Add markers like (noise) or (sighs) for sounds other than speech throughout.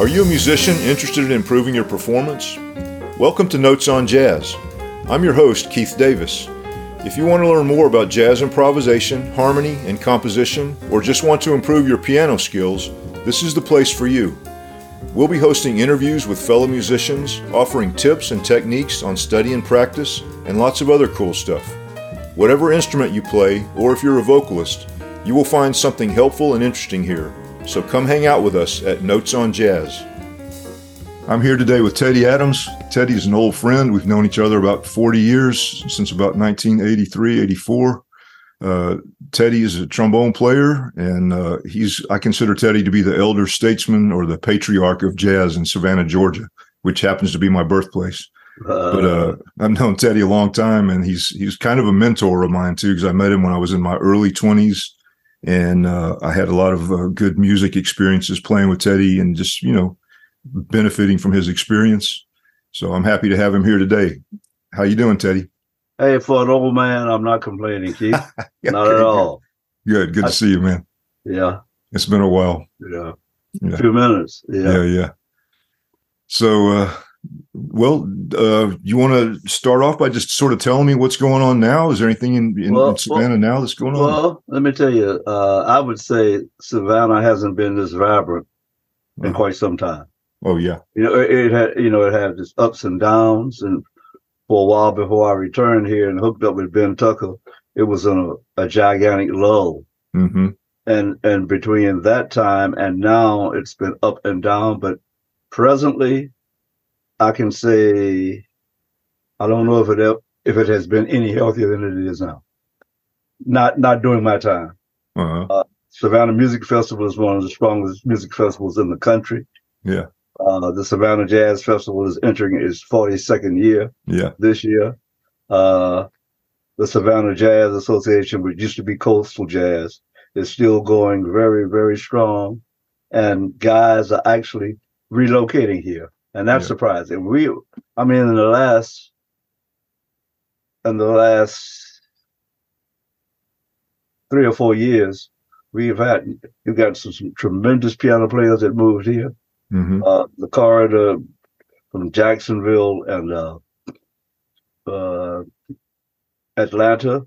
Are you a musician interested in improving your performance? Welcome to Notes on Jazz. I'm your host, Keith Davis. If you want to learn more about jazz improvisation, harmony, and composition, or just want to improve your piano skills, this is the place for you. We'll be hosting interviews with fellow musicians, offering tips and techniques on study and practice, and lots of other cool stuff. Whatever instrument you play, or if you're a vocalist, you will find something helpful and interesting here. So come hang out with us at Notes on Jazz. I'm here today with Teddy Adams. Teddy is an old friend. We've known each other about 40 years, since about 1983, 84. Uh, Teddy is a trombone player, and uh, he's I consider Teddy to be the elder statesman or the patriarch of jazz in Savannah, Georgia, which happens to be my birthplace. Uh, but uh, I've known Teddy a long time, and he's he's kind of a mentor of mine too, because I met him when I was in my early 20s, and uh, I had a lot of uh, good music experiences playing with Teddy, and just you know benefiting from his experience. So I'm happy to have him here today. How you doing, Teddy? Hey, for an old man, I'm not complaining, Keith. (laughs) yeah, not at all. Good. Good I, to see you, man. Yeah. It's been a while. Yeah. yeah. A few minutes. Yeah. Yeah. Yeah. So, uh, well, uh, you want to start off by just sort of telling me what's going on now? Is there anything in, in, well, in Savannah well, now that's going on? Well, let me tell you, uh, I would say Savannah hasn't been this vibrant in uh-huh. quite some time. Oh yeah, you know it, it had you know it had its ups and downs, and for a while before I returned here and hooked up with Ben Tucker, it was in a, a gigantic lull. Mm-hmm. And and between that time and now, it's been up and down. But presently, I can say I don't know if it if it has been any healthier than it is now. Not not during my time. Uh-huh. Uh, Savannah Music Festival is one of the strongest music festivals in the country. Yeah. Uh, the Savannah Jazz Festival is entering its 42nd year. Yeah. This year. Uh, the Savannah Jazz Association, which used to be Coastal Jazz, is still going very, very strong. And guys are actually relocating here. And that's yeah. surprising. We I mean in the last in the last three or four years, we've had you've got some, some tremendous piano players that moved here. Mm-hmm. Uh, the corridor from Jacksonville and uh, uh, Atlanta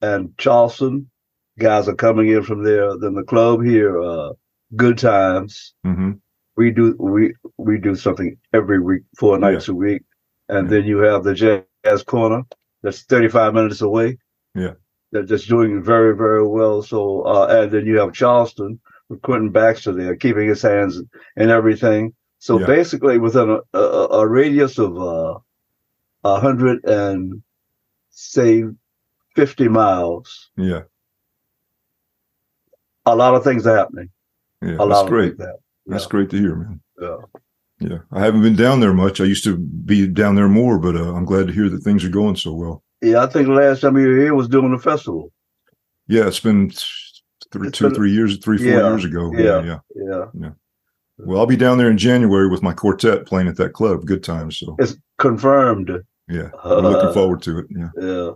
and Charleston. Guys are coming in from there. Then the club here, uh, Good Times. Mm-hmm. We do we we do something every week, four nights yeah. a week, and yeah. then you have the Jazz Corner that's thirty five minutes away. Yeah, that's just doing very very well. So uh, and then you have Charleston, with Quentin Baxter there, keeping his hands and everything. So yeah. basically, within a, a, a radius of uh, a hundred and say fifty miles, yeah, a lot of things are happening. Yeah, a that's great. That. That's yeah. great to hear, man. Yeah. Yeah, I haven't been down there much. I used to be down there more, but uh, I'm glad to hear that things are going so well. Yeah, I think the last time you were here was doing the festival. Yeah, it's been two, three years, three, four yeah, years ago. Yeah, yeah, yeah, yeah. Well, I'll be down there in January with my quartet playing at that club. Good times. So it's confirmed. Yeah, I'm uh, looking forward to it. Yeah, yeah.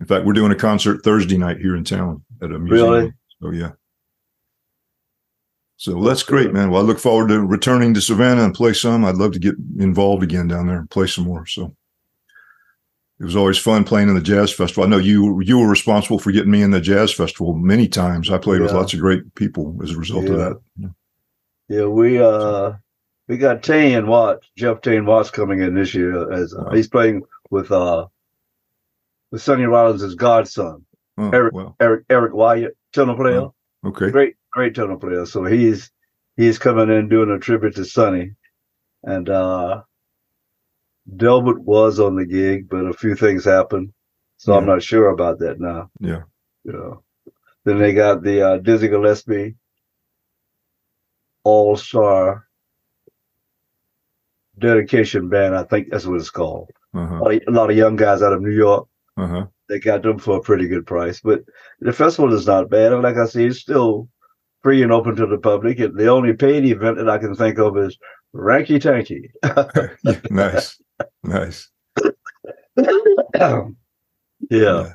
In fact, we're doing a concert Thursday night here in town at a museum. Really? So yeah. So that's great, man. Well, I look forward to returning to Savannah and play some. I'd love to get involved again down there and play some more. So it was always fun playing in the jazz festival. I know you you were responsible for getting me in the jazz festival many times. I played yeah. with lots of great people as a result yeah. of that. Yeah. yeah, we uh we got Tain Watts, Jeff Tain Watts coming in this year as uh, wow. he's playing with uh with Sonny Rollins' godson, oh, Eric wow. Eric Eric Wyatt, tenor player. Oh, okay, great great tenor player. So he's he's coming in doing a tribute to Sonny, and uh Delbert was on the gig, but a few things happened, so yeah. I'm not sure about that now. Yeah, you know. Then they got the uh, Dizzy Gillespie All Star Dedication Band. I think that's what it's called. Uh-huh. A, lot of, young guys out of New York. Uh-huh. They got them for a pretty good price, but the festival is not bad. Like I say, it's still free and open to the public. And the only paid event that I can think of is Ranky Tanky. (laughs) nice. Nice. (coughs) yeah. yeah.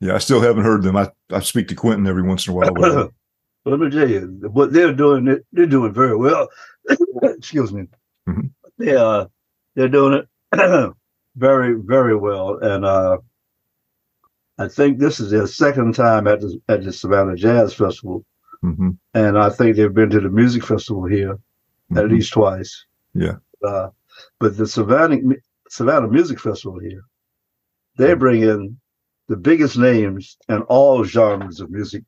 Yeah, I still haven't heard them. I, I speak to Quentin every once in a while. But... (coughs) let me tell you what they're doing. They're doing very well. (coughs) Excuse me. Mhm. They are. They're doing it very, very well, and uh, I think this is their second time at the at the Savannah Jazz Festival, hmm and I think they've been to the music festival here at Mhm. least twice. Yeah. Uh, but the Savannah Savannah Music Festival here, they bring in the biggest names in all genres of music.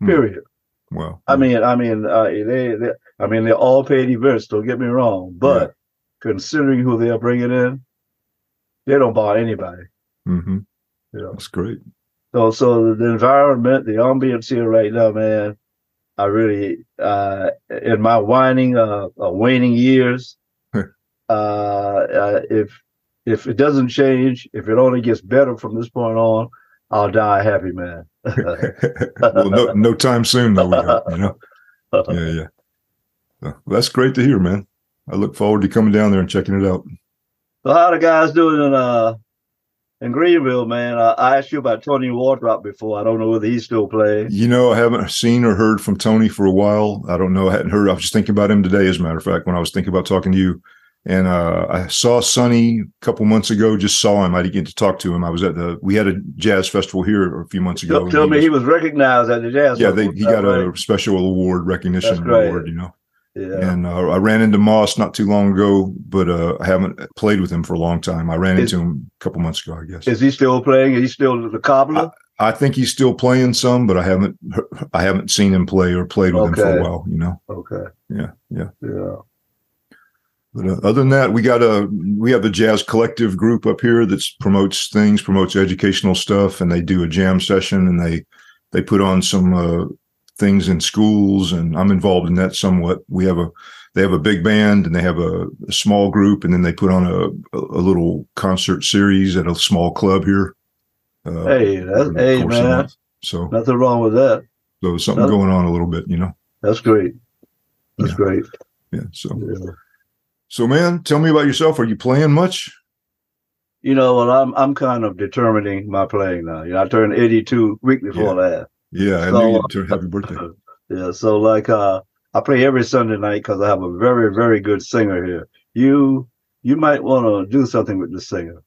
Hmm. Period. Well, I mean, I mean, uh, they, they, I mean, they're all paid events. Don't get me wrong, but considering who they are bringing in, they don't buy anybody. hmm You know, that's great. so so the environment, the ambience here right now, man. I really, uh, in my whining, uh, uh waning years, uh, uh, if if it doesn't change, if it only gets better from this point on, I'll die happy, man. (laughs) well, no, no time soon though. We hope, you know. (laughs) Yeah, yeah. So, that's great to hear, man. I look forward to coming down there and checking it out. So how the guys doing in uh in Greenville, man? Uh, I asked you about Tony Wardrop before. I don't know whether he's still playing. You know, I haven't seen or heard from Tony for a while. I don't know. I hadn't heard. I was just thinking about him today, as a matter of fact, when I was thinking about talking to you. And uh, I saw Sonny a couple months ago. Just saw him. I didn't get to talk to him. I was at the. We had a jazz festival here a few months ago. Tell, he me was- he was recognized at the jazz. yeah, they, he got Right? a special award recognition award. You know. Yeah. And uh, I ran into Moss not too long ago, but uh, I haven't played with him for a long time. I ran Is- into him a couple months ago, I guess. Is he still playing? Is he still the cobbler? I think he's still playing some, but I haven't I haven't seen him play or played with him for a while. You know, okay. yeah, yeah. Yeah. But uh, other than that, we got a we have a jazz collective group up here that promotes things, promotes educational stuff, and they do a jam session and they they put on some uh, things in schools, and I'm involved in that somewhat. We have a they have a big band and they have a, a small group, and then they put on a, a little concert series at a small club here. Uh, Hey, that's hey course of the man. So Nothing wrong with that. so something Nothing- going on a little bit, you know. That's great. That's Yeah. great. Yeah. So Yeah. so man, tell me about yourself. Are you playing much? You know, well, I'm I'm kind of determining my playing now. You know, I turned 82 week before last. Yeah, I So, knew you'd turn happy birthday. (laughs) Yeah, so like uh I play every Sunday night because I have a very, very good singer here. You you might want to do something with the singer.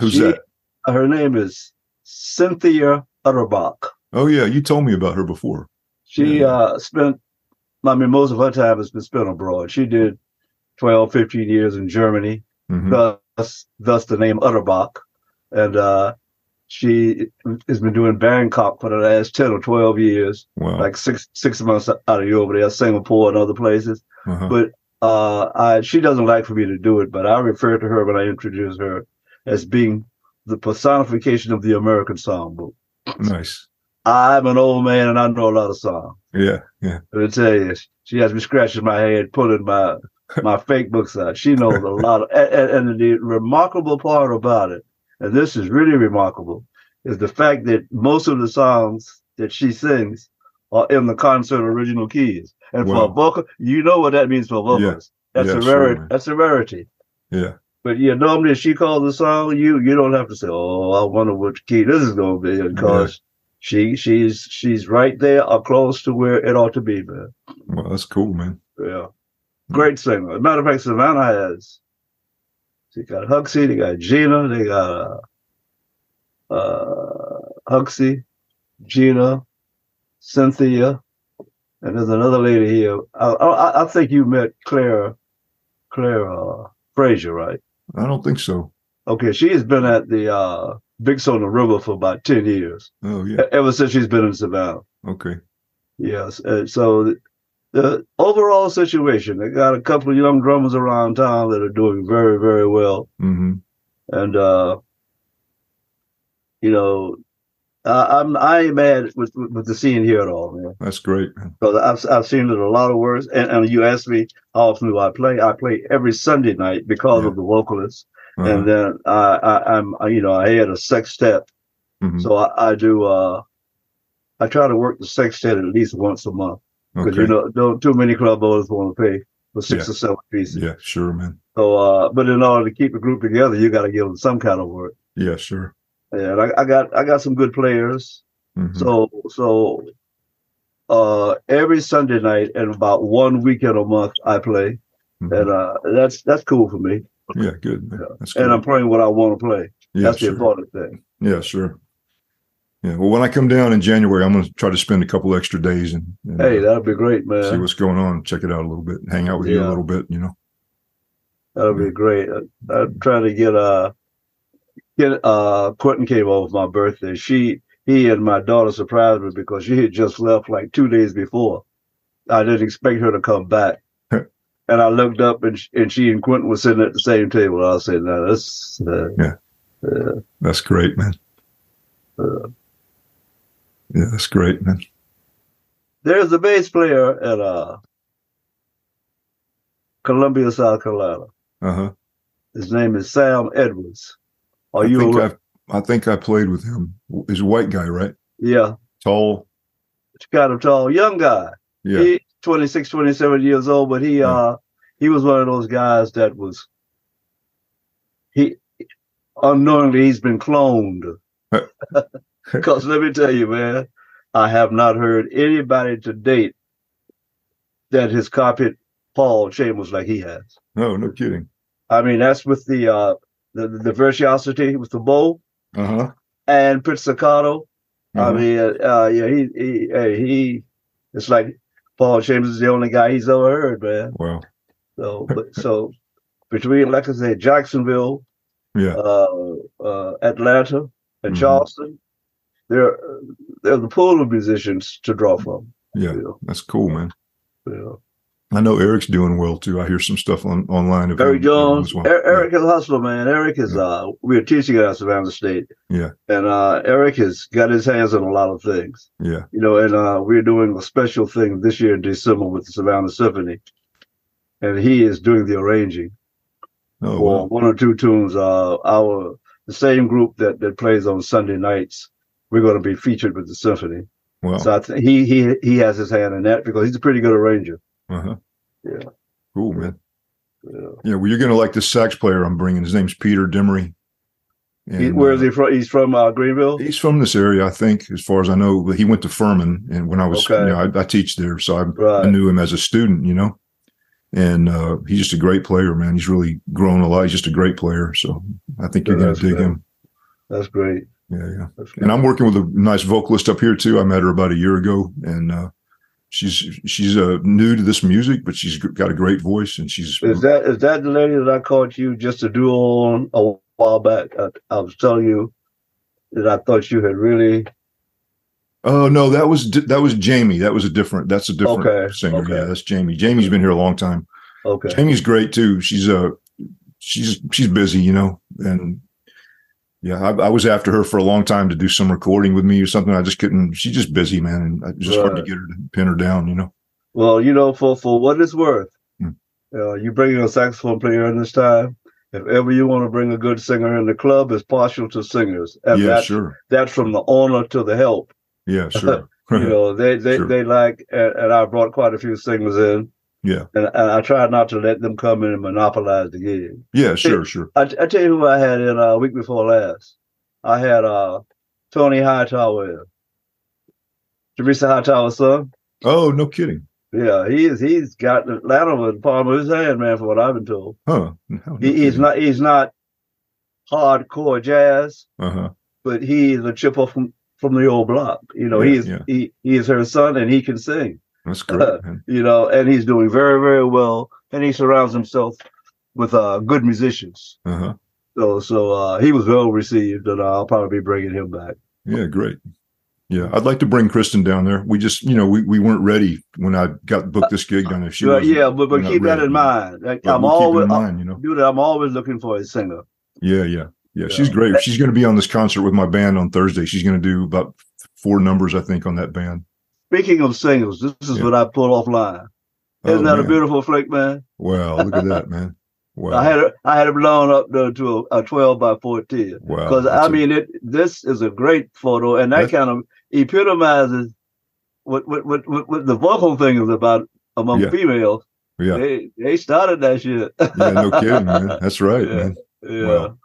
Who's She- that? Her name is Cynthia Utterbach. Oh yeah, you told me about her before. She Yeah. uh spent I mean most of her time has been spent abroad. She did 12, 15 years in Germany, Mhm. thus thus the name Utterbach. And uh she has been doing Bangkok for the last 10 or 12 years. Wow. like six six months out of you over there, Singapore and other places. Uh-huh. But uh, I she doesn't like for me to do it, but I refer to her when I introduce her as being the personification of the American songbook. Nice. I'm an old man and I know a lot of songs. Yeah, yeah. But I tell you, she has me scratching my head, pulling my my (laughs) fake books out. She knows a lot of, and, and the remarkable part about it, and this is really remarkable, is the fact that most of the songs that she sings are in the concert original keys. And for a Wow. vocal, you know what that means for vocalists. That's Yeah, a sure, rarity. man. that's a rarity. Yeah. But yeah, normally if she calls the song, you you don't have to say, "Oh, I wonder what key this is going to be," because she she's she's right there or close to where it ought to be, man. Well, that's cool, man. Yeah. Great singer. As a matter of fact, Savannah has they got Huxley, they got Gina, they got uh, uh Huxley, Gina, Cynthia, and there's another lady here. I, I, I think you met Claire Claire uh, Frazier, right? I don't think so. Okay, she has been at the uh Big Stone River for about ten years. Oh yeah. Ever since she's been in Savannah. Okay. Yes. Uh, so the, overall situation, they got a couple of young drummers around town that are doing very, very well. Mm-hmm. And, uh, you know, I, I'm, I ain't mad with, with, with the scene here at all, man. That's great. Because I've, I've seen it a lot of worse. And, and you asked me how often do I play? I play every Sunday night because Yeah. of the vocalists. Uh-huh. And then I, I, I'm, I, you know, I had a sextet. Mhm. So I, I do, uh, I try to work the sextet at least once a month. Because Okay. you know don't too many club owners want to pay for six or seven pieces. yeah, sure, man. So, uh, but in order to keep a group together, you got to give them some kind of work. Yeah, sure. And I, I got I got some good players. Mhm. So so uh, every Sunday night and about one weekend a month I play, Mhm. and uh, that's that's cool for me. Yeah, good. Man. That's And. I'm playing what I want to play. yeah, that's the sure. important thing. Yeah, sure. Yeah. Well, when I come down in January, I'm going to try to spend a couple extra days and, and, Hey, uh, that'll be great, man. see what's going on. Check it out a little bit. Hang out with you a little bit. You know. That'll be great. I, I'm trying to get uh get uh Quentin came over for my birthday. She he and my daughter surprised me because she had just left like two days before. I didn't expect her to come back. and I looked up and sh- and she and Quentin were sitting at the same table. I said, "No, that's uh, Yeah. uh, That's great, man. uh, Yeah, that's great, man. there's a bass player at uh Columbia, South Carolina. Uh huh. His name is Sam Edwards. Are I you? think aware- I I think I played with him. He's a white guy, right? yeah, Tall. kind of tall, young guy. Yeah. He 26, 27 years old, but he Yeah. uh he was one of those guys that was he unknowingly he's been cloned. (laughs) Because let me tell you, man, I have not heard anybody to date that has carpet Paul Chambers like he has. No, no kidding. I mean, that's with the uh the, the virtuosity with the bow Uh huh. and pizzicato. I Uh-huh. mean, uh, yeah, he he hey, he it's like Paul Chambers is the only guy he's ever heard, man. Wow. So, but so between, like I said, Jacksonville, Yeah. uh, uh, Atlanta, and Mhm. Charleston, they're they're the pool of musicians to draw from. Yeah. You know, That's cool, man. know. I know Eric's doing well too. I hear some stuff on online of Eric him Jones, well. Er- Eric is a hustler, man. Eric is uh, we're teaching at Savannah State. Yeah. and uh, Eric has got his hands on a lot of things. Yeah. you know, and uh, we're doing a special thing this year in December with the Savannah Symphony, and he is doing the arranging. Oh, for wow. one or two tunes. Uh, our the same group that that plays on Sunday nights, we're going to be featured with the symphony. Wow. So I think he he he has his hand in that because he's a pretty good arranger. Uh-huh. Yeah. Cool, man. Yeah. Yeah. Well, you're going to like this sax player I'm bringing. His name's Peter Demery. He, where is uh, he from? He's from uh, Greenville. He's from this area, I think, as far as I know. But he went to Furman, and when I was, Okay. you know, I, I teach there, so I, I knew him as a student, you know. And uh, he's just a great player, man. He's really grown a lot. He's just a great player. So I think you're Yeah, going to dig him. That's great. Yeah, yeah. And I'm working with a nice vocalist up here too. I met her about a year ago, and uh, she's she's uh, new to this music, but she's got a great voice, and she's Is that is that the lady that I called you just a duo on a while back? I, I was telling you that I thought you had really oh no, that was that was Jamie. That was a different. That's a different Okay, singer. okay. Yeah, that's Jamie. Jamie's been here a long time. okay. Jamie's great too. She's uh she's she's busy, you know, and yeah, I, I was after her for a long time to do some recording with me or something. I just couldn't. She's just busy, man, and it's just hard to get her to pin her down, you know. Well, you know, for for what it's worth, Hmm. uh, you bring a saxophone player in this time. If ever you want to bring a good singer in, the club is partial to singers, and yeah, that's sure. that's from the owner to the help. Yeah, (laughs) sure. You know, they they (laughs) Sure. they like, and, and I brought quite a few singers in, yeah, and, and I try not to let them come in and monopolize the gig. yeah, sure, sure. I, I tell you who I had in a uh, week before last. I had uh Tony Hightower. Theresa Hightower's son. Oh, no kidding. Yeah, he is. He's got Atlanta in the palm of his hand, man. From what I've been told, Huh. No he, he's not. He's not hardcore jazz, Uh huh. but he is a chipper from from the old block. You know, Yeah, he is. yeah. He he is her son, and he can sing. That's (laughs) great, man. You know, and he's doing very very well, and he surrounds himself with uh good musicians. Uh huh. So so uh, he was well received, and I'll probably be bringing him back. Yeah, great. Yeah, I'd like to bring Kristen down there. We just, you know, we, we weren't ready when I got booked this gig down there. She yeah, but, but keep that in mind. Like, I'm we'll always, in mind, you know. dude. I'm always looking for a singer. Yeah, yeah, yeah. She's great. She's going to be on this concert with my band on Thursday. She's going to do about four numbers, I think, on that band. Speaking of singles, this is Yeah. what I pulled offline. Oh, Isn't that a beautiful flick, man? Wow, look at that, man. Wow. (laughs) I had it, I had it blown up to, to a, a 12 by 14. wow. Because I that's a- mean, it. This is a great photo, and that kind of epitomizes what what, what what what the vocal thing is about among Yeah. females. yeah, They they started that shit. yeah, no kidding, man. (laughs) That's right, Yeah. man. yeah. Wow.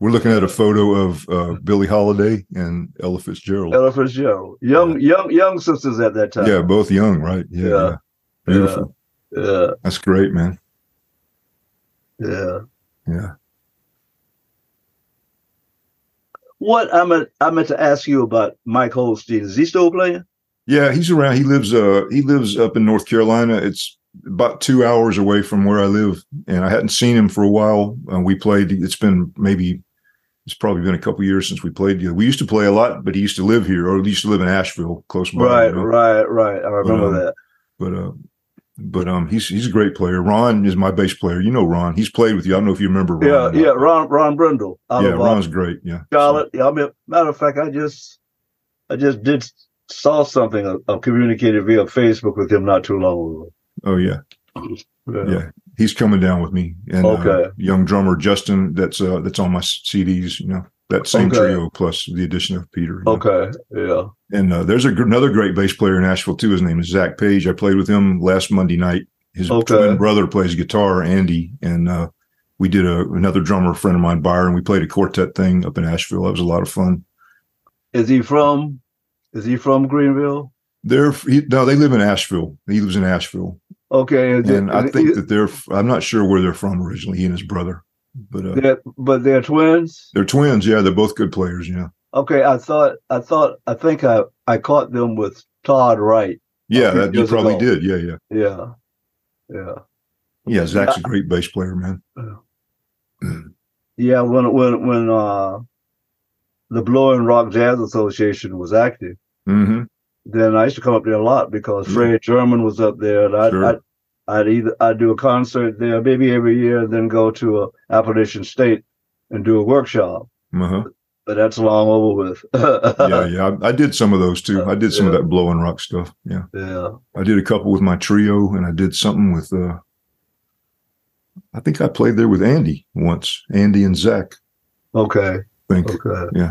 We're looking at a photo of uh, (laughs) Billie Holiday and Ella Fitzgerald. Ella Fitzgerald, young, young, young sisters at that time. Yeah, both young, right? Yeah, Yeah. yeah. beautiful. yeah, That's great, man. yeah. Yeah. What I meant, I meant to ask you about Mike Holstein. Is he still playing? Yeah, he's around. He lives uh he lives up in North Carolina. It's about two hours away from where I live, and I hadn't seen him for a while. Uh, we played. It's been maybe it's probably been a couple years since we played together. We used to play a lot, but he used to live here, or he used to live in Asheville, close by. Right, you know? right, right. I remember um, that. But uh, but um, he's he's a great player. Ron is my bass player. You know Ron. He's played with you. I don't know if you remember Ron. Yeah, yeah. Ron, Ron Brindle. yeah. of, uh, Ron's great. Yeah, Charlotte. Yeah, I mean, matter of fact, I just, I just did saw something. I, I communicated via Facebook with him not too long ago. Oh yeah, Yeah. yeah. He's coming down with me. And uh, young drummer Justin. That's uh that's on my CDs. You know that same Okay. trio plus the addition of Peter. you know. Okay. Yeah. And uh, there's a, another great bass player in Nashville too. His name is Zach Page. I played with him last Monday night. His Okay. twin brother plays guitar, Andy, and uh, we did a another drummer friend of mine, Byron. We played a quartet thing up in Asheville. That was a lot of fun. Is he from? Is he from Greenville? They're he, no, they live in Asheville. He lives in Asheville, Okay. it- and I it- think that they're. I'm not sure where they're from originally. He and his brother, but uh, they're, but they're twins. they're twins. Yeah, they're both good players. Yeah, Okay. I thought. I thought. I think I I caught them with Todd Wright. yeah, that, you probably ago. did. Yeah, yeah, Yeah. Yeah. yeah. Zach's a great bass player, man. (clears throat) Yeah. When when when uh, the Blowing Rock Jazz Association was active. hmm then I used to come up there a lot because Yeah. Fred German was up there, and I'd, Sure. I'd, I'd either I'd do a concert there, maybe every year, then go to a Appalachian State and do a workshop. Uh-huh. But that's long over with. (laughs) yeah, yeah. I, I did some of those too. I did some of that Blowing Rock stuff. Yeah. yeah. I did a couple with my trio and I did something with uh I think I played there with Andy once. Andy and Zach, Okay. I think. Okay.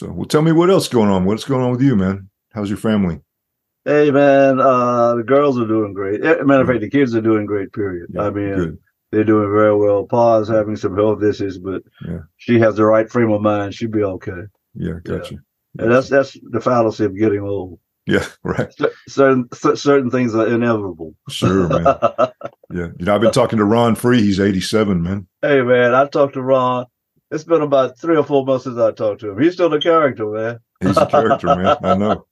So well tell me what else going on. What's going on with you, man? How's your family? Hey man, uh, the girls are doing great. Eh, Matter of fact, the kids are doing great. Period. Yeah, I mean, good. they're doing very well. Pa's having some health issues, but Yeah. she has the right frame of mind. She'll be okay. Yeah, gotcha. And that's that's the fallacy of getting old. Yeah, (laughs) right. Certain certain things are inevitable. Sure, man. (laughs) Yeah. You know, I've been talking to Ron Free. He's 87, man. hey man, I talked to Ron. It's been about three or four months since I talked to him. He's still a character, man. He's a character, man. I (laughs) know.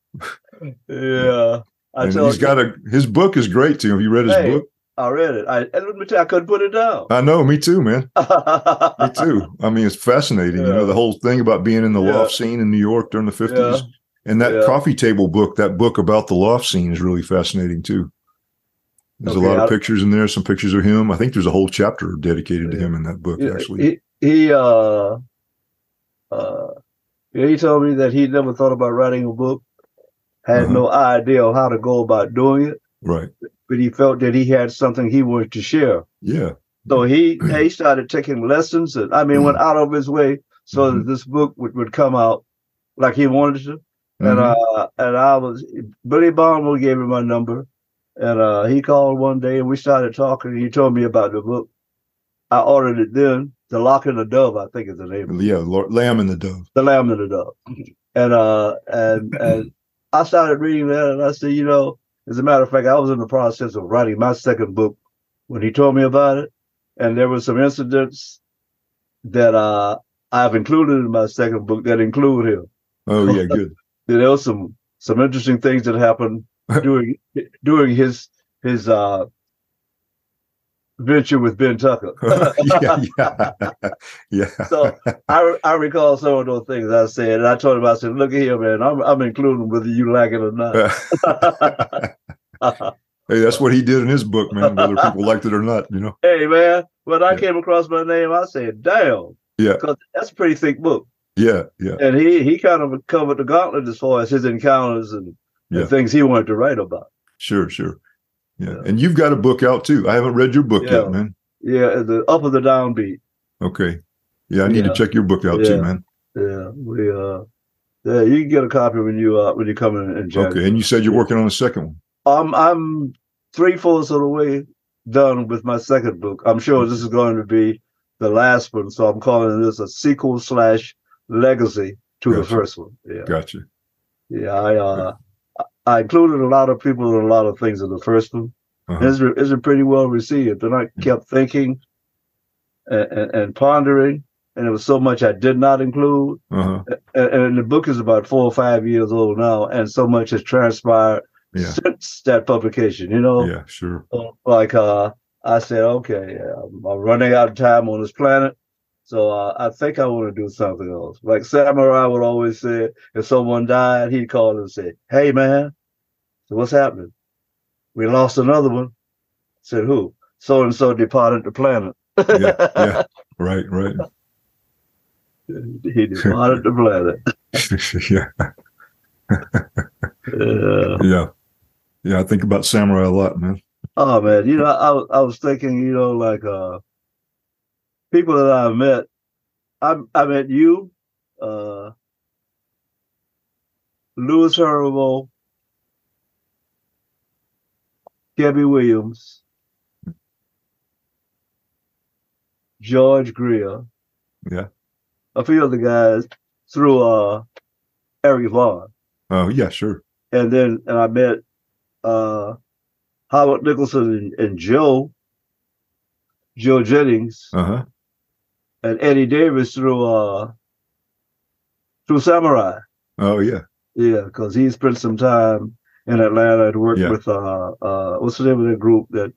Yeah, I And he's got a his book is great too. Have you read his Hey. book? I read it. I and let me tell you, I couldn't put it down. I know, me too, man. (laughs) Me too. I mean, it's fascinating. You know, the whole thing about being in the Yeah. loft scene in New York during the 50s. Yeah. And that Yeah. coffee table book, that book about the loft scene is really fascinating too. There's Okay, a lot of I- pictures in there, some pictures of him. I think there's a whole chapter dedicated to him in that book, Yeah, actually. He, uh uh he told me that he never thought about writing a book, had Uh-huh. no idea of how to go about doing it, right. but he felt that he had something he wanted to share. Yeah. So he he (clears throat) started taking lessons, and I mean, went out of his way so that this book would, would come out like he wanted to. And Mhm. uh, and I was Billy Barnwell gave him my number, and uh, he called one day and we started talking. And he told me about the book. I ordered it then. The Lock and the Dove, I think is the name. of it. yeah, Lord, Lamb and the Dove. The Lamb and the Dove, and uh, and (clears throat) and I started reading that, and I said, you know, as a matter of fact, I was in the process of writing my second book when he told me about it, and there were some incidents that uh I've included in my second book that include him. Oh, yeah, (laughs) good. there was some some interesting things that happened (laughs) during during his his uh venture with Ben Tucker. (laughs) yeah, yeah. (laughs) yeah. so I I recall some of those things I said, and I told him I said, "Look at here, man. I'm I'm including whether you like it or not." (laughs) hey, that's what he did in his book, man, whether people liked it or not, you know? hey, man. When I Yeah. came across my name, I said, "Damn," Yeah. because that's a pretty thick book, Yeah, yeah, and he he kind of covered the gauntlet as far as his encounters and, and Yeah. things he wanted to write about. sure, sure. Yeah. Yeah. And you've got a book out too. I haven't read your book Yeah. yet, man. Yeah, the up of the downbeat. Okay. Yeah, I need Yeah. to check your book out too, man. Yeah, we uh, yeah, you can get a copy when you uh when you come in in January. Okay. And you said you're working on a second one. I'm I'm three fourths of the way done with my second book. I'm sure this is going to be the last one, so I'm calling this a sequel slash legacy to Gotcha. the first one. Yeah, Gotcha. yeah. I uh, I included a lot of people in a lot of things in the first one. Uh-huh. It's, re- it's pretty well received, and I kept thinking and, and, and pondering, and there was so much I did not include. Uh-huh. And, and the book is about four or five years old now, and so much has transpired Yeah. since that publication. You know, Yeah, sure. like uh, I said, okay, I'm, I'm running out of time on this planet, so uh, I think I want to do something else. Like Samurai would always say, if someone died, he'd call and say, "Hey, man, so what's happening? We lost another one." said, "Who? So and so departed the planet." Yeah, yeah. (laughs) Right, right. he departed the planet. (laughs) (laughs) yeah. Yeah. Yeah. Yeah, I think about samurai a lot, man. Oh man, you know, I was I was thinking, you know, like uh people that I met. I I met you, uh Louis Herbo, Gabby Williams, George Greer, Yeah. a few other guys through uh Eric Vaughn. Oh, yeah, sure. And then and I met uh Howard Nicholson and, and Joe, Joe Jennings, Uh-huh. and Eddie Davis through uh through Samurai. Oh, yeah. Yeah, because he spent some time in Atlanta and worked Yeah. with uh uh what's the name of that group that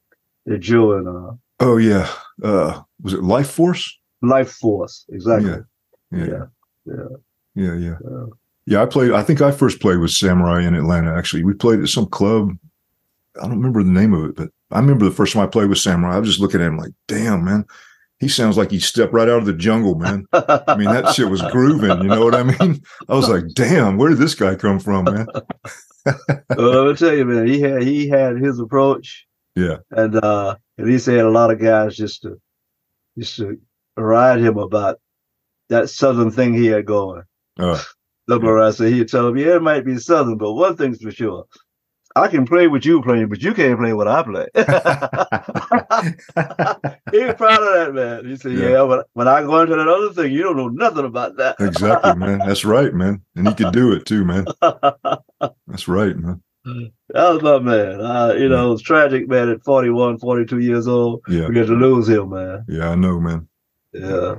that Joe and uh Oh, yeah. Uh, was it Life Force? Life Force. Exactly. Yeah. Yeah. Yeah. Yeah. Yeah, yeah. Yeah. Yeah, I played I think I first played with Samurai in Atlanta actually. We played at some club. I don't remember the name of it, but I remember the first time I played with Samurai. I was just looking at him like, damn, man. He sounds like he stepped right out of the jungle, man. I mean, that shit was grooving, you know what I mean? I was like, damn, where did this guy come from, man? Well, let me tell you, man, he had he had his approach. Yeah. And uh and he said a lot of guys just to just to ride him about that southern thing he had going. Uh, Look I say he'd tell him, yeah, it might be southern, but one thing's for sure. I can play what you playing, but you can't play what I play. (laughs) (laughs) he was proud of that, man. He said, Yeah. yeah, but when I go into that other thing, you don't know nothing about that. exactly, man. (laughs) That's right, man. And he could do it too, man. That's right, man. That was my man. Uh, you know, it was tragic, man, at 41, 42 years old. Yeah. We had to lose him, man. Yeah, I know, man. Yeah.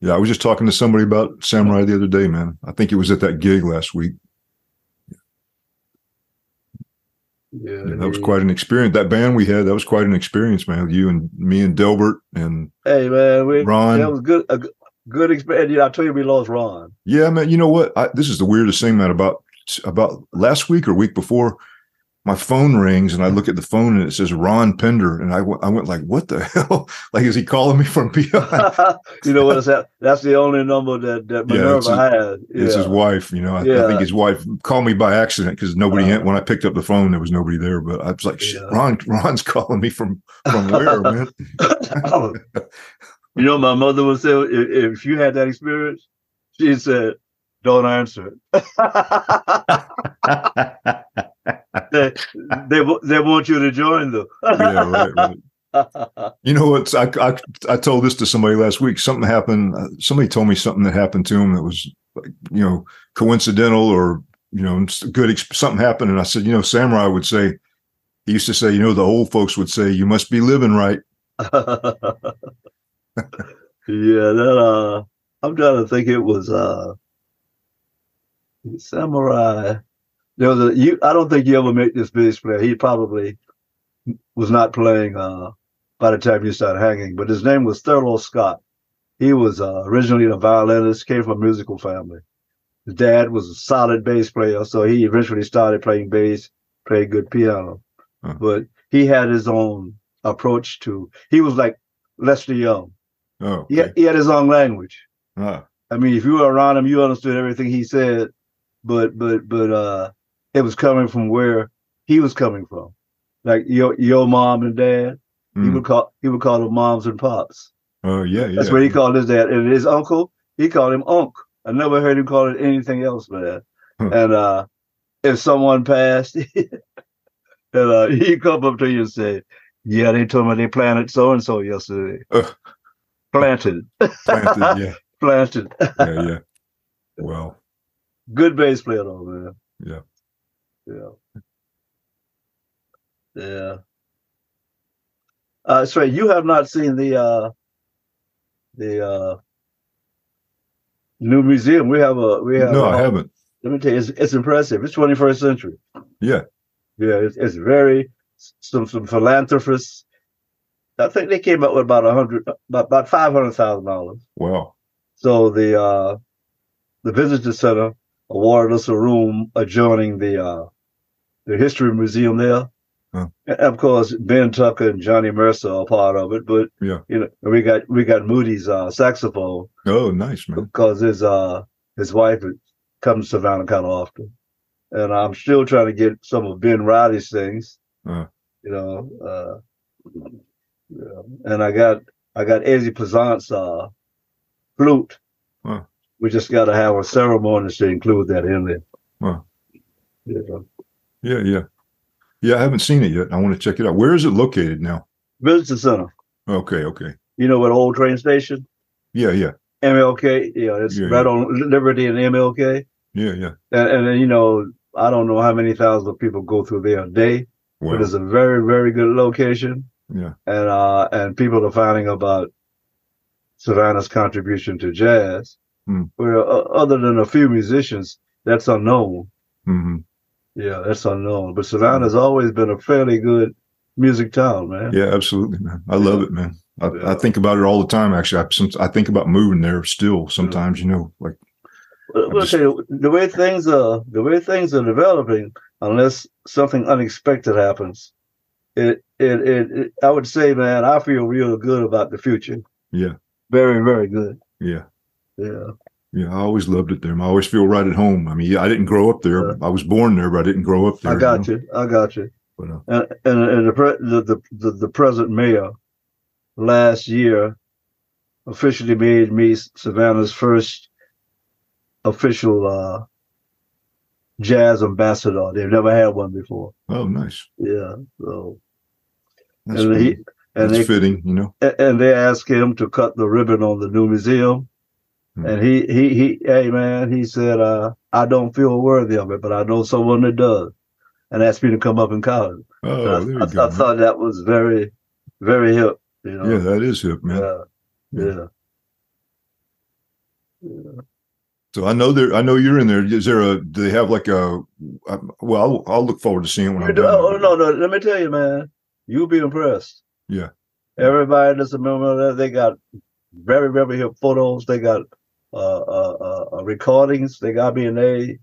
Yeah, I was just talking to somebody about Samurai the other day, man. I think it was at that gig last week. Yeah. Yeah, that was quite an experience. That band we had, that was quite an experience, man. You and me and Delbert and Hey, man. We, Ron. That was good. a good experience. Yeah, I told you we lost Ron. Yeah, man. You know what? I, this is the weirdest thing, man. About about last week or week before, my phone rings and I look at the phone and it says Ron Pender, and I went, I went like, what the (laughs) hell? like, is he calling me from (laughs) beyond? (laughs) you know what is that? That's the only number that, that Yeah, Minerva his- had. It's his wife. You know, I, I think his wife called me by accident because nobody. Uh. when I picked up the phone, there was nobody there. But I was like, shit, Yeah. Ron, Ron's calling me from from where, man? you know, my mother would say, if, if you had that experience, she said, don't answer it. They, they, they want you to join them. yeah, right, right. You know what? I, I I told this to somebody last week. Something happened. uh, Somebody told me something that happened to him that was, you know, coincidental or you know, good. Something happened, and I said, you know, Samurai would say, he used to say, you know, the old folks would say, you must be living right. (laughs) yeah, that uh I'm trying to think it was uh Samurai. There was a you I don't think you ever met this bass player. He probably was not playing uh by the time you started hanging, but his name was Thurlow Scott. He was uh, originally a violinist, came from a musical family. His dad was a solid bass player, so he eventually started playing bass, played good piano. Huh. But he had his own approach to he was like Lester Young. Oh, He had, okay. he had his own language. Ah, I mean, if you were around him, you understood everything he said, but but but uh, it was coming from where he was coming from. Like your your mom and dad, he mm. would call he would call them moms and pops. oh, yeah, yeah. That's what he called his dad, and his uncle he called him Unc. I never heard him call it anything else, man. Huh. And uh, if someone passed, (laughs) and uh, he'd come up to you and say, Yeah, they told me they planted so and so yesterday. Ugh. Planted, Planted, (laughs) yeah, planted. yeah, yeah. Well, Good bass player though, man. Yeah. Yeah. Yeah. Uh sorry, you have not seen the uh the uh new museum. We have a we have no, I haven't. let me tell you, it's, it's impressive. It's 21st century. Yeah. Yeah, it's, it's very some some philanthropists. I think they came up with about a hundred, about about five hundred thousand dollars. Wow. So the uh, the visitor center awarded us a room adjoining the uh, the history museum there. Huh. And of course, Ben Tucker and Johnny Mercer are part of it. But Yeah. you know, we got we got Moody's uh, saxophone Oh, nice, man. because his uh his wife comes to Savannah kind of often, and I'm still trying to get some of Ben Riley's things. Uh. You know, uh, yeah. and I got I got Ezzy Pazant's uh flute. Huh. We just got to have a ceremony to include that in there. Huh. Yeah. Yeah, yeah. Yeah, I haven't seen it yet. I want to check it out. Where is it located now? Visitor Center. Okay, okay. You know what old train station? Yeah, yeah, MLK. Yeah, it's Yeah, right yeah. on Liberty and MLK. yeah, yeah. And, and then, you know, I don't know how many thousands of people go through there a day. but it's a very very good location yeah, and uh and people are finding about savannah's contribution to jazz Hmm. where uh, other than a few musicians that's unknown hmm yeah that's unknown but savannah's always been a fairly good music town man yeah, absolutely, man. I love it, man. I, Yeah. I think about it all the time. Actually, I, some, I think about moving there still. Sometimes, you know, like Well, just- you, the way things are the way things are developing unless something unexpected happens it it, it, it i would say man i feel real good about the future yeah, very very good yeah, yeah yeah. I always loved it there. I always feel right at home. I mean, I didn't grow up there. I was born there, but I didn't grow up there. I got you. I got you. But, uh, And and, and the, pre- the the the the present mayor last year officially made me Savannah's first official uh, jazz ambassador. They've never had one before. oh, nice. Yeah. So That's, and he and That's they fitting, you know. and they asked him to cut the ribbon on the new museum. Hmm. And he, he, he, hey man, he said, uh, I don't feel worthy of it, but I know someone that does. And asked me to come up and it. Oh, I, I, go. I thought that was very, very hip. You know? yeah, that is hip, man. yeah, yeah. yeah. So I know there. I know you're in there. Is there a? Do they have like a? uh, Well, I'll, I'll look forward to seeing when I'm done. oh no, no. Let me tell you, man. You'll be impressed. Yeah. Everybody that's a member of that, they got very, very hip photos. They got recordings. They got me and A.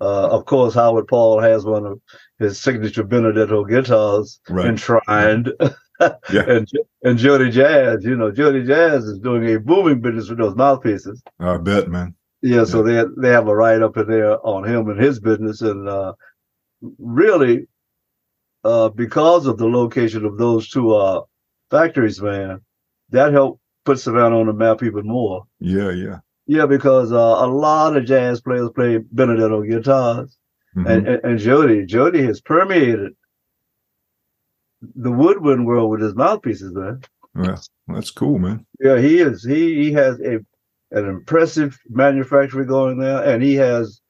Uh, of course, Howard Paul has one of his signature Benedetto guitars Right. enshrined. (laughs) Yeah. and and Jody Jazz, you know, Jody Jazz is doing a booming business with those mouthpieces. I bet, man. Yeah, so they they have a write up in there on him and his business, and uh, really, uh, because of the location of those two uh, factories, man, that helped put Savannah on the map even more. Yeah, yeah. Yeah, because uh, a lot of jazz players play Benedetto guitars, Mhm. and, and and Jody Jody has permeated the woodwind world with his mouthpieces, man. Yeah, that's cool, man. Yeah, he is. He he has a an impressive manufacturing going there, and he has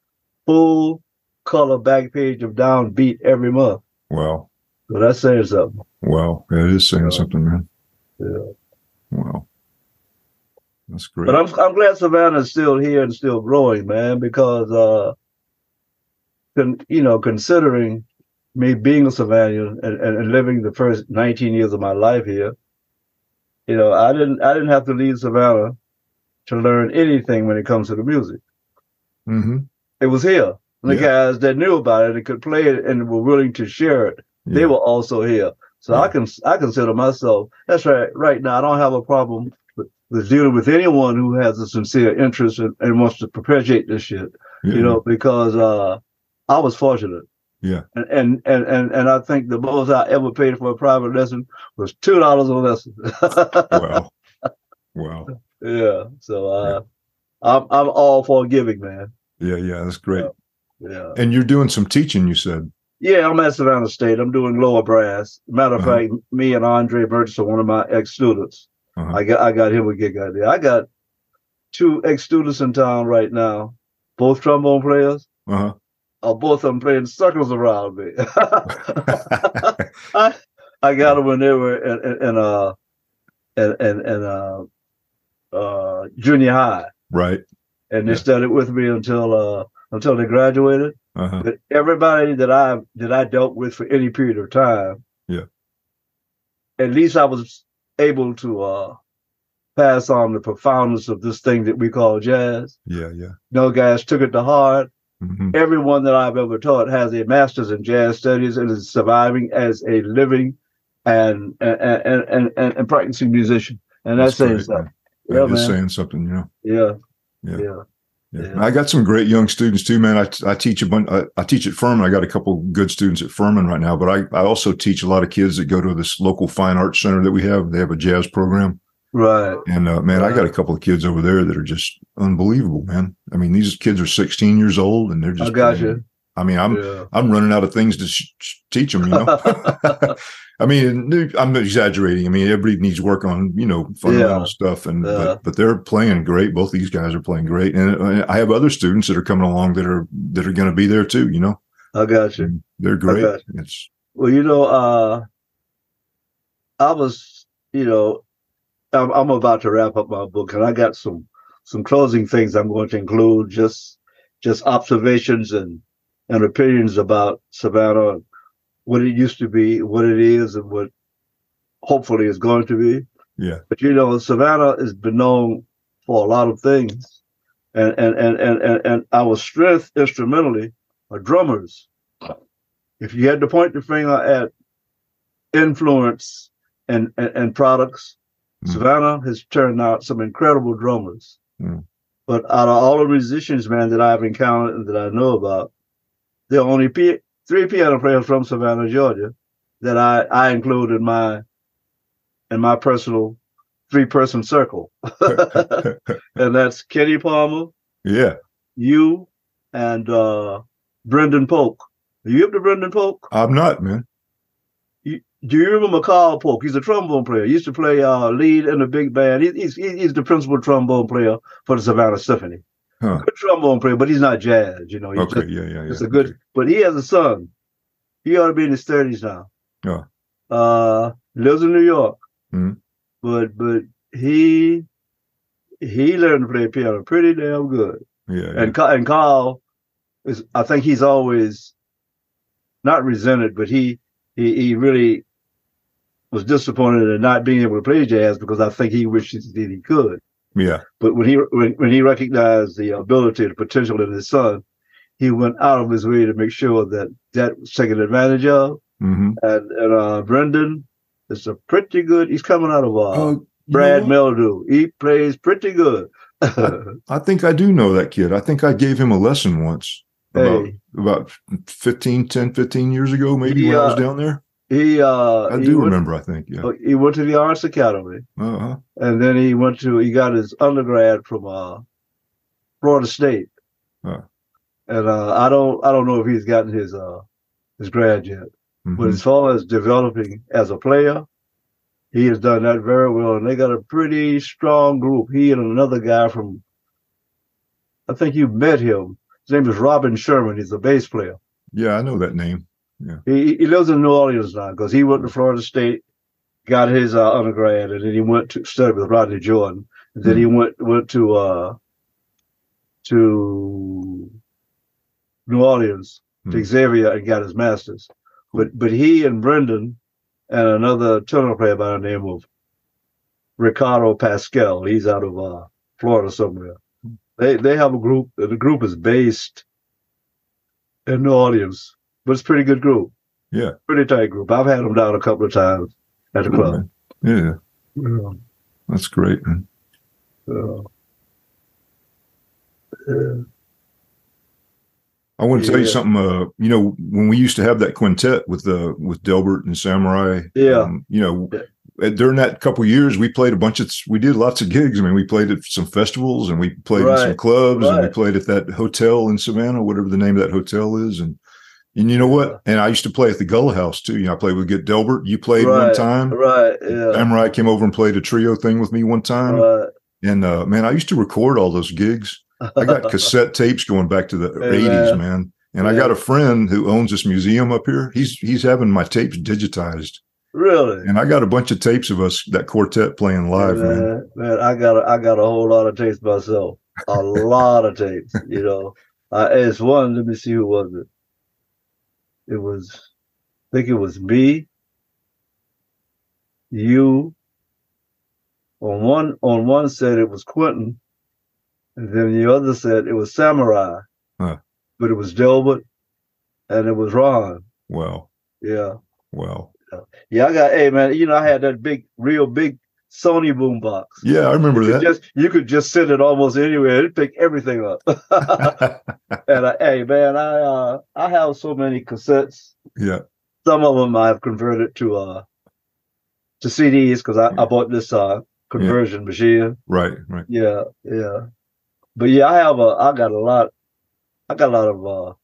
full color back page of downbeat every month. Wow, So that's saying something. wow. Yeah, it is saying Yeah. something, man. Yeah. Wow, that's great. But I'm I'm glad Savannah's still here and still growing, man, because uh, con, you know, considering me being a Savannah and, and, living the first 19 years of my life here, you know, I didn't I didn't have to leave Savannah to learn anything when it comes to the music. hmm It was here. And the Yeah. guys that knew about it and could play it and were willing to share it, they were also here. So I can I consider myself that's right. Right now, I don't have a problem with dealing with anyone who has a sincere interest and, and wants to perpetuate this shit. Yeah, You know, because uh, I was fortunate. Yeah. And, and and and and I think the most I ever paid for a private lesson was two dollars a lesson. Wow, (laughs) wow. yeah. So uh, I'm I'm all for giving, man. Yeah, yeah. That's great. Yeah. And you're doing some teaching. You said. Yeah, I'm at Savannah State. I'm doing lower brass. Matter of Uh-huh. fact, me and Andre Burgess are one of my ex students. Uh-huh. I got I got him a gig there. I got two ex students in town right now, both trombone players. Uh-huh. Uh, both of them playing circles around me. I, (laughs) I got them when they were in, in, in uh in, in, in uh, uh, junior high, right. and they Yeah. studied with me until uh until they graduated. Uh-huh. But everybody that I that I dealt with for any period of time, Yeah. at least I was able to uh pass on the profoundness of this thing that we call jazz. Yeah, yeah. No guys took it to heart. hmm Everyone that I've ever taught has a master's in jazz studies and is surviving as a living and and and and, and, practicing musician. And that's, saying great, something. Yeah, man. saying something, you know. Yeah. Yeah. Yeah. Yeah. I got some great young students too, man. I, I teach a bunch. I, I teach at Furman. I got a couple good students at Furman right now, but I, I also teach a lot of kids that go to this local fine arts center that we have. They have a jazz program. Right. And uh, man, I got a couple of kids over there that are just unbelievable, man. I mean, these kids are 16 years old and they're just. I got you. I mean, I'm Yeah. I'm running out of things to sh- sh- teach them. You know. (laughs) (laughs) I mean, I'm exaggerating. I mean, everybody needs work on you know fundamental Yeah. stuff, and Yeah. but, but they're playing great. Both these guys are playing great, and I have other students that are coming along that are that are going to be there too. You know, I got you. they're great. got It's Well, you know, uh, I was, you know, I'm, I'm about to wrap up my book, and I got some some closing things I'm going to include, just just observations and and opinions about Savannah, what it used to be, what it is, and what hopefully is going to be. yeah, But you know, Savannah has been known for a lot of things, and and and and and, and our strength instrumentally are drummers. If you had to point the finger at influence and and, and products, Mm. Savannah has turned out some incredible drummers. Mm. But out of all the musicians, man, that I've encountered and that I know about, are only p- three piano players from Savannah, Georgia, that I I include in my in my personal three person circle, (laughs) and that's Kenny Palmer, yeah. you, and uh, Brendan Polk. Are you up to Brendan Polk? I'm not, man. You, do you remember Carl Polk? He's a trombone player. He used to play uh, lead in a big band. He, he's he's the principal trombone player for the Savannah Symphony. Huh. Good trombone player, but he's not jazz. You know, Okay, just, yeah, yeah, yeah. just a good. But he has a son. He ought to be in his thirties now. Yeah. Uh, lives in New York. Mhm. But but he he learned to play piano pretty damn good. Yeah, yeah. And Ca- and Carl is I think he's always not resented, but he he he really was disappointed in not being able to play jazz because I think he wishes that he could. Yeah, But when he when, when he recognized the ability, the potential in his son, he went out of his way to make sure that that was taken advantage of. hmm And and uh, Brendan is a pretty good. He's coming out of uh, Oh, Brad Mehldau. He plays pretty good. I think I do know that kid. I think I gave him a lesson once about hey, about 15, 10, 15 years ago, maybe when I was down there. He uh, I he do went- remember. I think. Yeah. Uh, he went to the Arts Academy, Uh-huh. and then he went to he got his undergrad from uh, Florida State. uh-huh. And uh, I don't I don't know if he's gotten his uh, his grad yet, Mhm. but as far as developing as a player, he has done that very well. And they got a pretty strong group. He and another guy from I think you met him. His name is Robin Sherman. He's a bass player. Yeah, I know that name. He he lives in New Orleans now because he went to Florida State, got his uh, undergrad, and then he went to study with Rodney Jordan. And then he went went to uh to New Orleans to Hmm. Xavier and got his master's. But but he and Brendan and another tenor player by the name of Ricardo Pascal. He's out of uh, Florida somewhere. They they have a group. The group is based in New Orleans, but it's a pretty good group. Yeah. pretty tight group. I've had them down a couple of times at the club. Yeah, Yeah. that's great, man. Yeah. Yeah. I want to tell you something. Uh, you know, when we used to have that quintet with uh, with Delbert and Samurai. Yeah. um, you know, Yeah. uh, during that couple years, we played a bunch of. We did lots of gigs. I mean, we played at some festivals and we played in some Right. clubs and we played at that hotel in Savannah, whatever the name of that hotel is, and And you know what? And I used to play at the Gullah House too. You know, I played with Get Delbert. You played Right, one time. Right. Yeah. Samurai came over and played a trio thing with me one time. Right. And uh, man, I used to record all those gigs. I got (laughs) cassette tapes going back to the 80s, man. man. And I got a friend who owns this museum up here. He's he's having my tapes digitized. Really. And I got a bunch of tapes of us that quartet playing live, man. man, man, I got a, I got a whole lot of tapes myself. A lot of tapes, you know. (laughs) Uh, it's one. Let me see who was it. It was, I think it was me, you. On one on one said it was Quentin, and then the other said it was Samurai, Huh. but it was Delbert, and it was Ron. Well, Yeah, Wow. yeah. I got. Hey man, you know I had that big, real big Sony boombox. Yeah, I remember You that. just you could just send it almost anywhere. It'd pick everything up. (laughs) and I, hey man, I uh I have so many cassettes. yeah. Some of them I've converted to uh to CDs because I, I bought this uh conversion machine. Right. Right. Yeah, yeah. But yeah, I have a I got a lot I got a lot of uh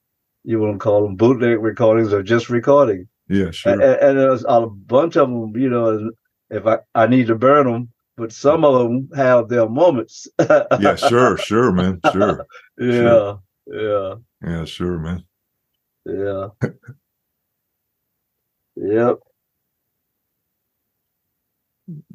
you want to call them bootleg recordings or just recording. Yeah. Sure. And, and there's a bunch of them, you know, if I, I need to burn them, but some of them have their moments. yeah. Sure. Sure, man. Sure. (laughs) Yeah, yeah, Yeah. Sure, man. yeah. (laughs) yep.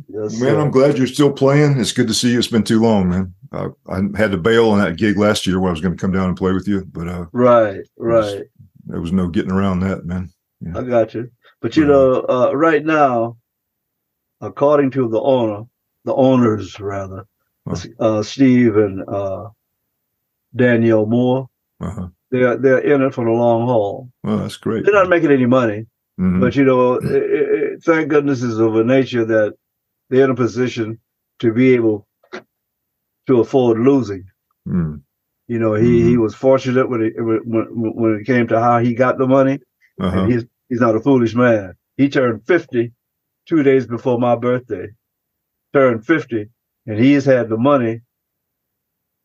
Yes, Man, sir. I'm glad you're still playing. It's good to see you. It's been too long, man. Uh, I had to bail on that gig last year where I was going to come down and play with you, but uh, right, right. there was no getting around that, man. I got you. But you know, uh, right now, according to the owner, the owners rather, Huh. uh, Steve and uh, Danielle Moore, Uh-huh. they're they're in it for the long haul. Well, that's great. They're not making any money, Mhm. but you know, it, it, it- thank goodness is of a nature that they're in a position to be able to afford losing. Mm. You know, he he was fortunate when it when when when it came to how he got the money. Uh-huh. And he's he's not a foolish man. He turned 50 two days before my birthday. Turned 50, and he's had the money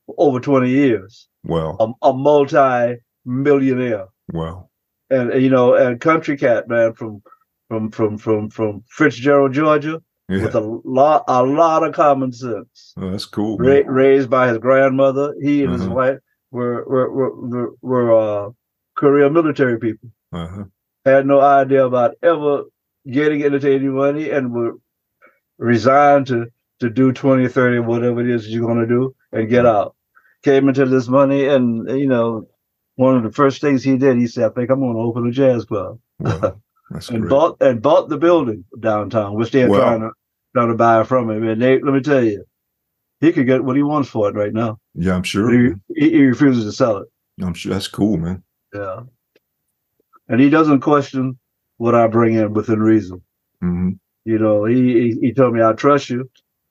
for over 20 years. Wow. A, a multi-millionaire. Wow. And uh, you know, and country cat man from from from from from Fitzgerald, Georgia, Yeah. with a lot a lot of common sense. Oh, that's cool. Ra- raised by his grandmother, he and his Uh-huh. wife were were were, were, were uh, career military people. Uh-huh. had no idea about ever getting any money and were resigned to to do 20 30 whatever it is you're going to do and get mm-hmm. out came into this money and you know one of the first things he did he said i think i'm going to open a jazz club Wow. Mm-hmm. (laughs) That's and great. bought and bought the building downtown which they're Wow. trying to trying to buy from him and they let me tell you he could get what he wants for it right now yeah, I'm sure. he, he, he refuses to sell it I'm sure that's cool, man. yeah and he doesn't question what i bring in within reason hmm You know, he he, he told me I trust you.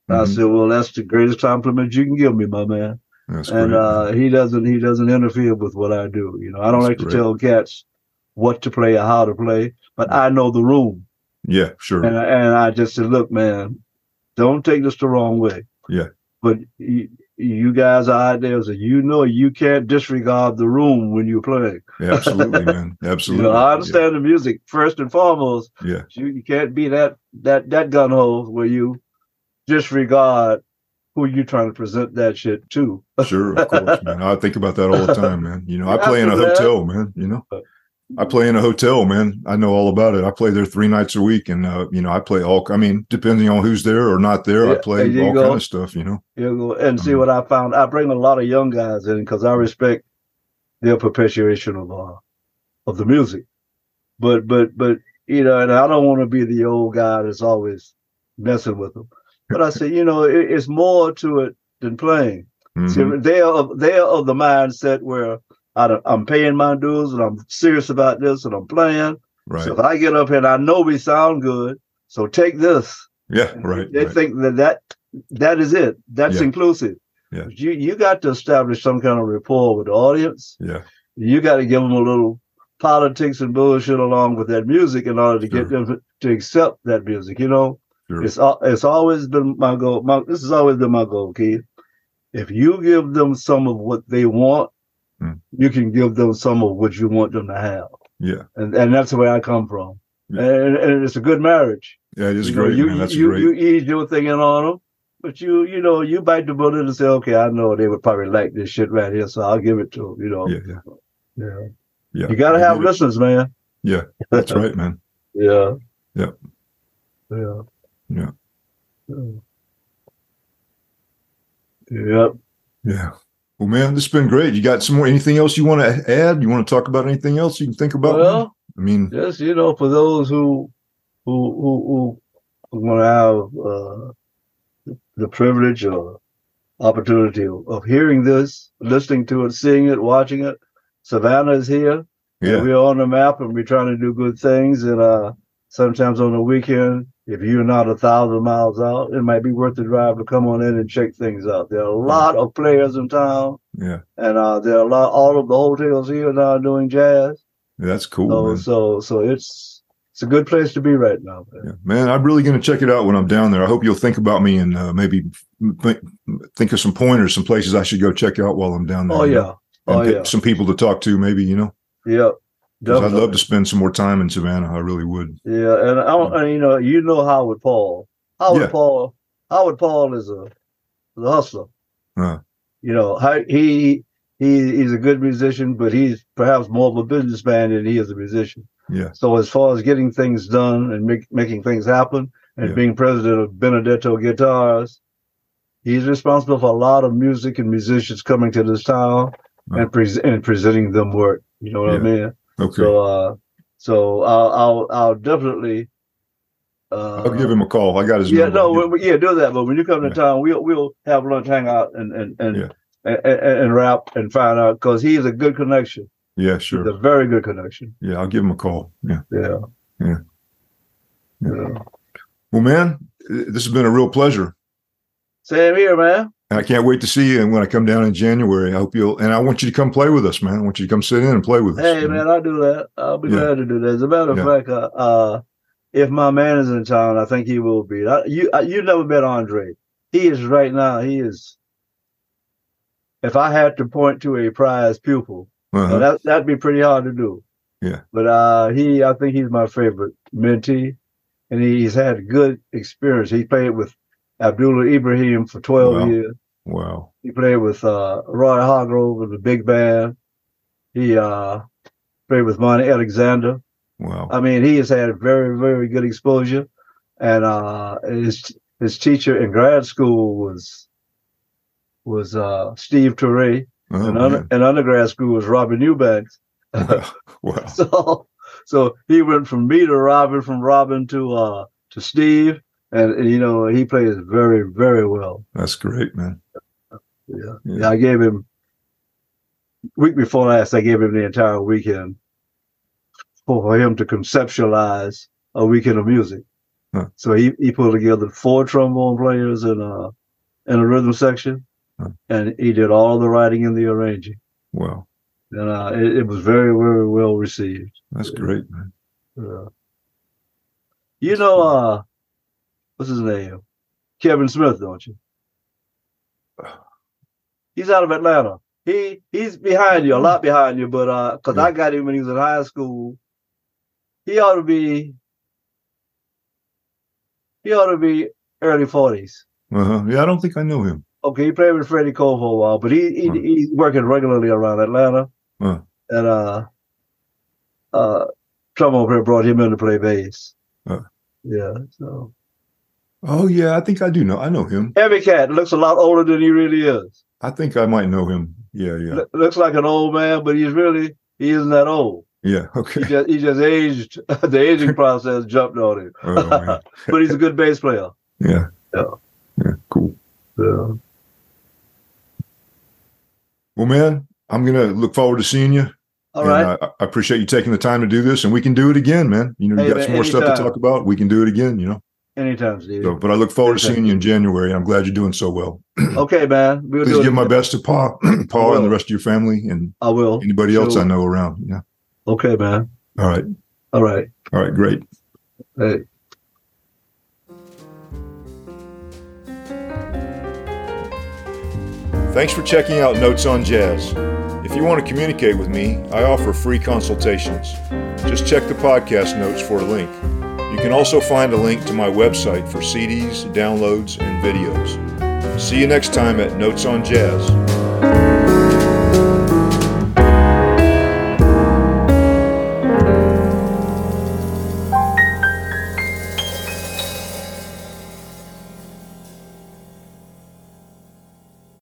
I Mhm. said, well, that's the greatest compliment you can give me, my man. That's and great. uh, he doesn't he doesn't interfere with what I do. You know, I don't That's like great. to tell cats what to play or how to play, but I know the room, yeah, sure. and I, and I just said, look, man, don't take this the wrong way. Yeah. But you, you guys are out there, so you know you can't disregard the room when you're playing. Yeah, absolutely, man. (laughs) You Absolutely. know, I understand the music first and foremost, Yeah. You, you can't be that that that gun hole where you disregard who you trying to present that shit to. Sure, of course, man. I think about that all the time, man. You know, I (laughs) play in a hotel, man. You know, I play in a hotel, man. I know all about it. I play there three nights a week, and uh, you know, I play all. I mean, depending on who's there or not there, I play all go. kind of stuff. You know. You know, and see Mhm. what I found. I bring a lot of young guys in because I respect their perpetuation of uh, of the music. But but but you know, and I don't want to be the old guy that's always messing with them. But I say, you know, it, it's more to it than playing. See, Mhm. they are of, they are of the mindset where I I'm paying my dues and I'm serious about this and I'm playing. Right. So if I get up here and I know we sound good, so take this. yeah. Right. They right. think that, that that is it. That's Yeah. inclusive. Yeah. You you got to establish some kind of rapport with the audience. yeah. You got to give them a little politics and bullshit along with that music in order to get them to accept that music. You know, Sure. it's it's always been my goal. My, this has always been my goal, Keith. If you give them some of what they want, Hmm. you can give them some of what you want them to have. Yeah. And and that's the way I come from. Yeah. And, and it's a good marriage. Yeah, it is you know, great, you, man. That's you, great. you ease your thing in on them, but you you know you bite the bullet and say, okay, I know they would probably like this shit right here, so I'll give it to them. You know, yeah, yeah, yeah. yeah. You got to have it. listeners, man. Yeah, that's right, man. (laughs) Yeah. yeah, Yeah. Yeah. Yep. Yeah. Well, man, this has been great. You got some more? Anything else you want to add? You want to talk about anything else you can think about? Well, I mean, just you know, for those who who who who want to have uh, the privilege or opportunity of, of hearing this, listening to it, seeing it, watching it, Savannah is here. yeah, We're on the map and we're trying to do good things. And uh, sometimes on the weekend, if you're not a thousand miles out, it might be worth the drive to come on in and check things out. There are a lot of players in town, yeah, and uh, there are a lot. All of the hotels here now are doing jazz. that's cool, So man. so so it's it's a good place to be right now. Man. Yeah. Man, I'm really going to check it out when I'm down there. I hope you'll think about me and uh, maybe think, think of some pointers, some places I should go check out while I'm down there. Oh yeah, and oh yeah, some people to talk to, maybe you know. yeah. I'd love to spend some more time in Savannah. I really would. Yeah, and I don't, and, you know, you know Howard Paul. Howard Yeah. Paul. Howard Paul is a, is a hustler. Uh, You know, he he he's a good musician, but he's perhaps more of a businessman than he is a musician. yeah, So as far as getting things done and make, making things happen, and Yeah. being president of Benedetto Guitars, he's responsible for a lot of music and musicians coming to this town Wow. and pre- and presenting them work. You know what I mean? Okay. So, uh, so I'll, I'll, I'll definitely. Uh, I'll give him a call. I got his Yeah, number. no, I'll give- we- we- yeah, do that. But when you come to Yeah. town, we'll we'll have lunch, hang out, and and and Yeah. and, and, and rap and find out because he's a good connection. yeah, He's sure. a very good connection. Yeah, I'll give him a call. Yeah. Yeah. Yeah. Yeah. Well, man, this has been a real pleasure. Same here, man. And I can't wait to see you. And when I come down in January, I hope you'll, and I want you to come play with us, man. I want you to come sit in and play with us. Hey, you know? man, I'll do that. I'll be Yeah. glad to do that. As a matter of Yeah. fact, uh, uh, if my man is in town, I think he will be. I, you uh, you never met Andre. He is right now. He is. If I had to point to a prize pupil, Uh-huh. That that'd be pretty hard to do. Yeah. But uh, he, I think he's my favorite mentee, and he's had good experience. He played with Abdullah Ibrahim for twelve Wow. years. Wow. He played with uh, Roy Hargrove with the big band. He uh, played with Monty Alexander. Wow. I mean, he has had very, very good exposure, and uh, his his teacher in grad school was was uh, Steve Turre, Oh, and, under, and undergrad school was Robin Eubanks. (laughs) wow. (laughs) So, so he went from me to Robin, from Robin to uh to Steve, and, and, you know he plays very, very well. That's great, man. Yeah. Yeah. yeah, I gave him week before last. I gave him the entire weekend for, him to conceptualize a weekend of music. Huh. So he he put together four trombone players and uh in a rhythm section, Huh. and he did all the writing and the arranging. Wow. And uh, it, it was very, very well received. That's great, man. Yeah. You know, uh, what's his name? Kevin Smith, don't you? (sighs) He's out of Atlanta. He he's behind you, a lot behind you, but uh, cause I got him when he was in high school. He ought to be. He ought to be early forties. Uh-huh. Yeah, I don't think I knew him. Okay, he played with Freddie Cole for a while, but he, he Huh. he's working regularly around Atlanta. Huh. And uh uh trombone player brought him in to play bass. Huh. Yeah. So Oh, yeah, I think I do know. I know him. every cat looks a lot older than he really is. I think I might know him. Yeah, yeah. Lo- looks like an old man, but he's really he isn't that old. Yeah, Okay. He just he just aged (laughs) the aging (laughs) process jumped on him. Oh. (laughs) But he's a good bass player. Yeah. Yeah. Yeah, cool. Yeah. Well, man, I'm going to look forward to seeing you. All and right. I, I appreciate you taking the time to do this, and we can do it again, man. You know, you Hey, got man, some more stuff to talk about. We can do it again, you know. Anytime, Steve. So, but I look forward to seeing you in January. I'm glad you're doing so well. (clears throat) okay, man. We'll Please give my best to Paul, (clears throat) Paul, and the rest of your family, and I will. anybody else. I know around. Yeah. Okay, man. All right. All right. All right. Great. Hey. Thanks for checking out Notes on Jazz. If you want to communicate with me, I offer free consultations. just check the podcast notes for a link. You can also find a link to my website for CDs, downloads, and videos. See you next time at Notes on Jazz.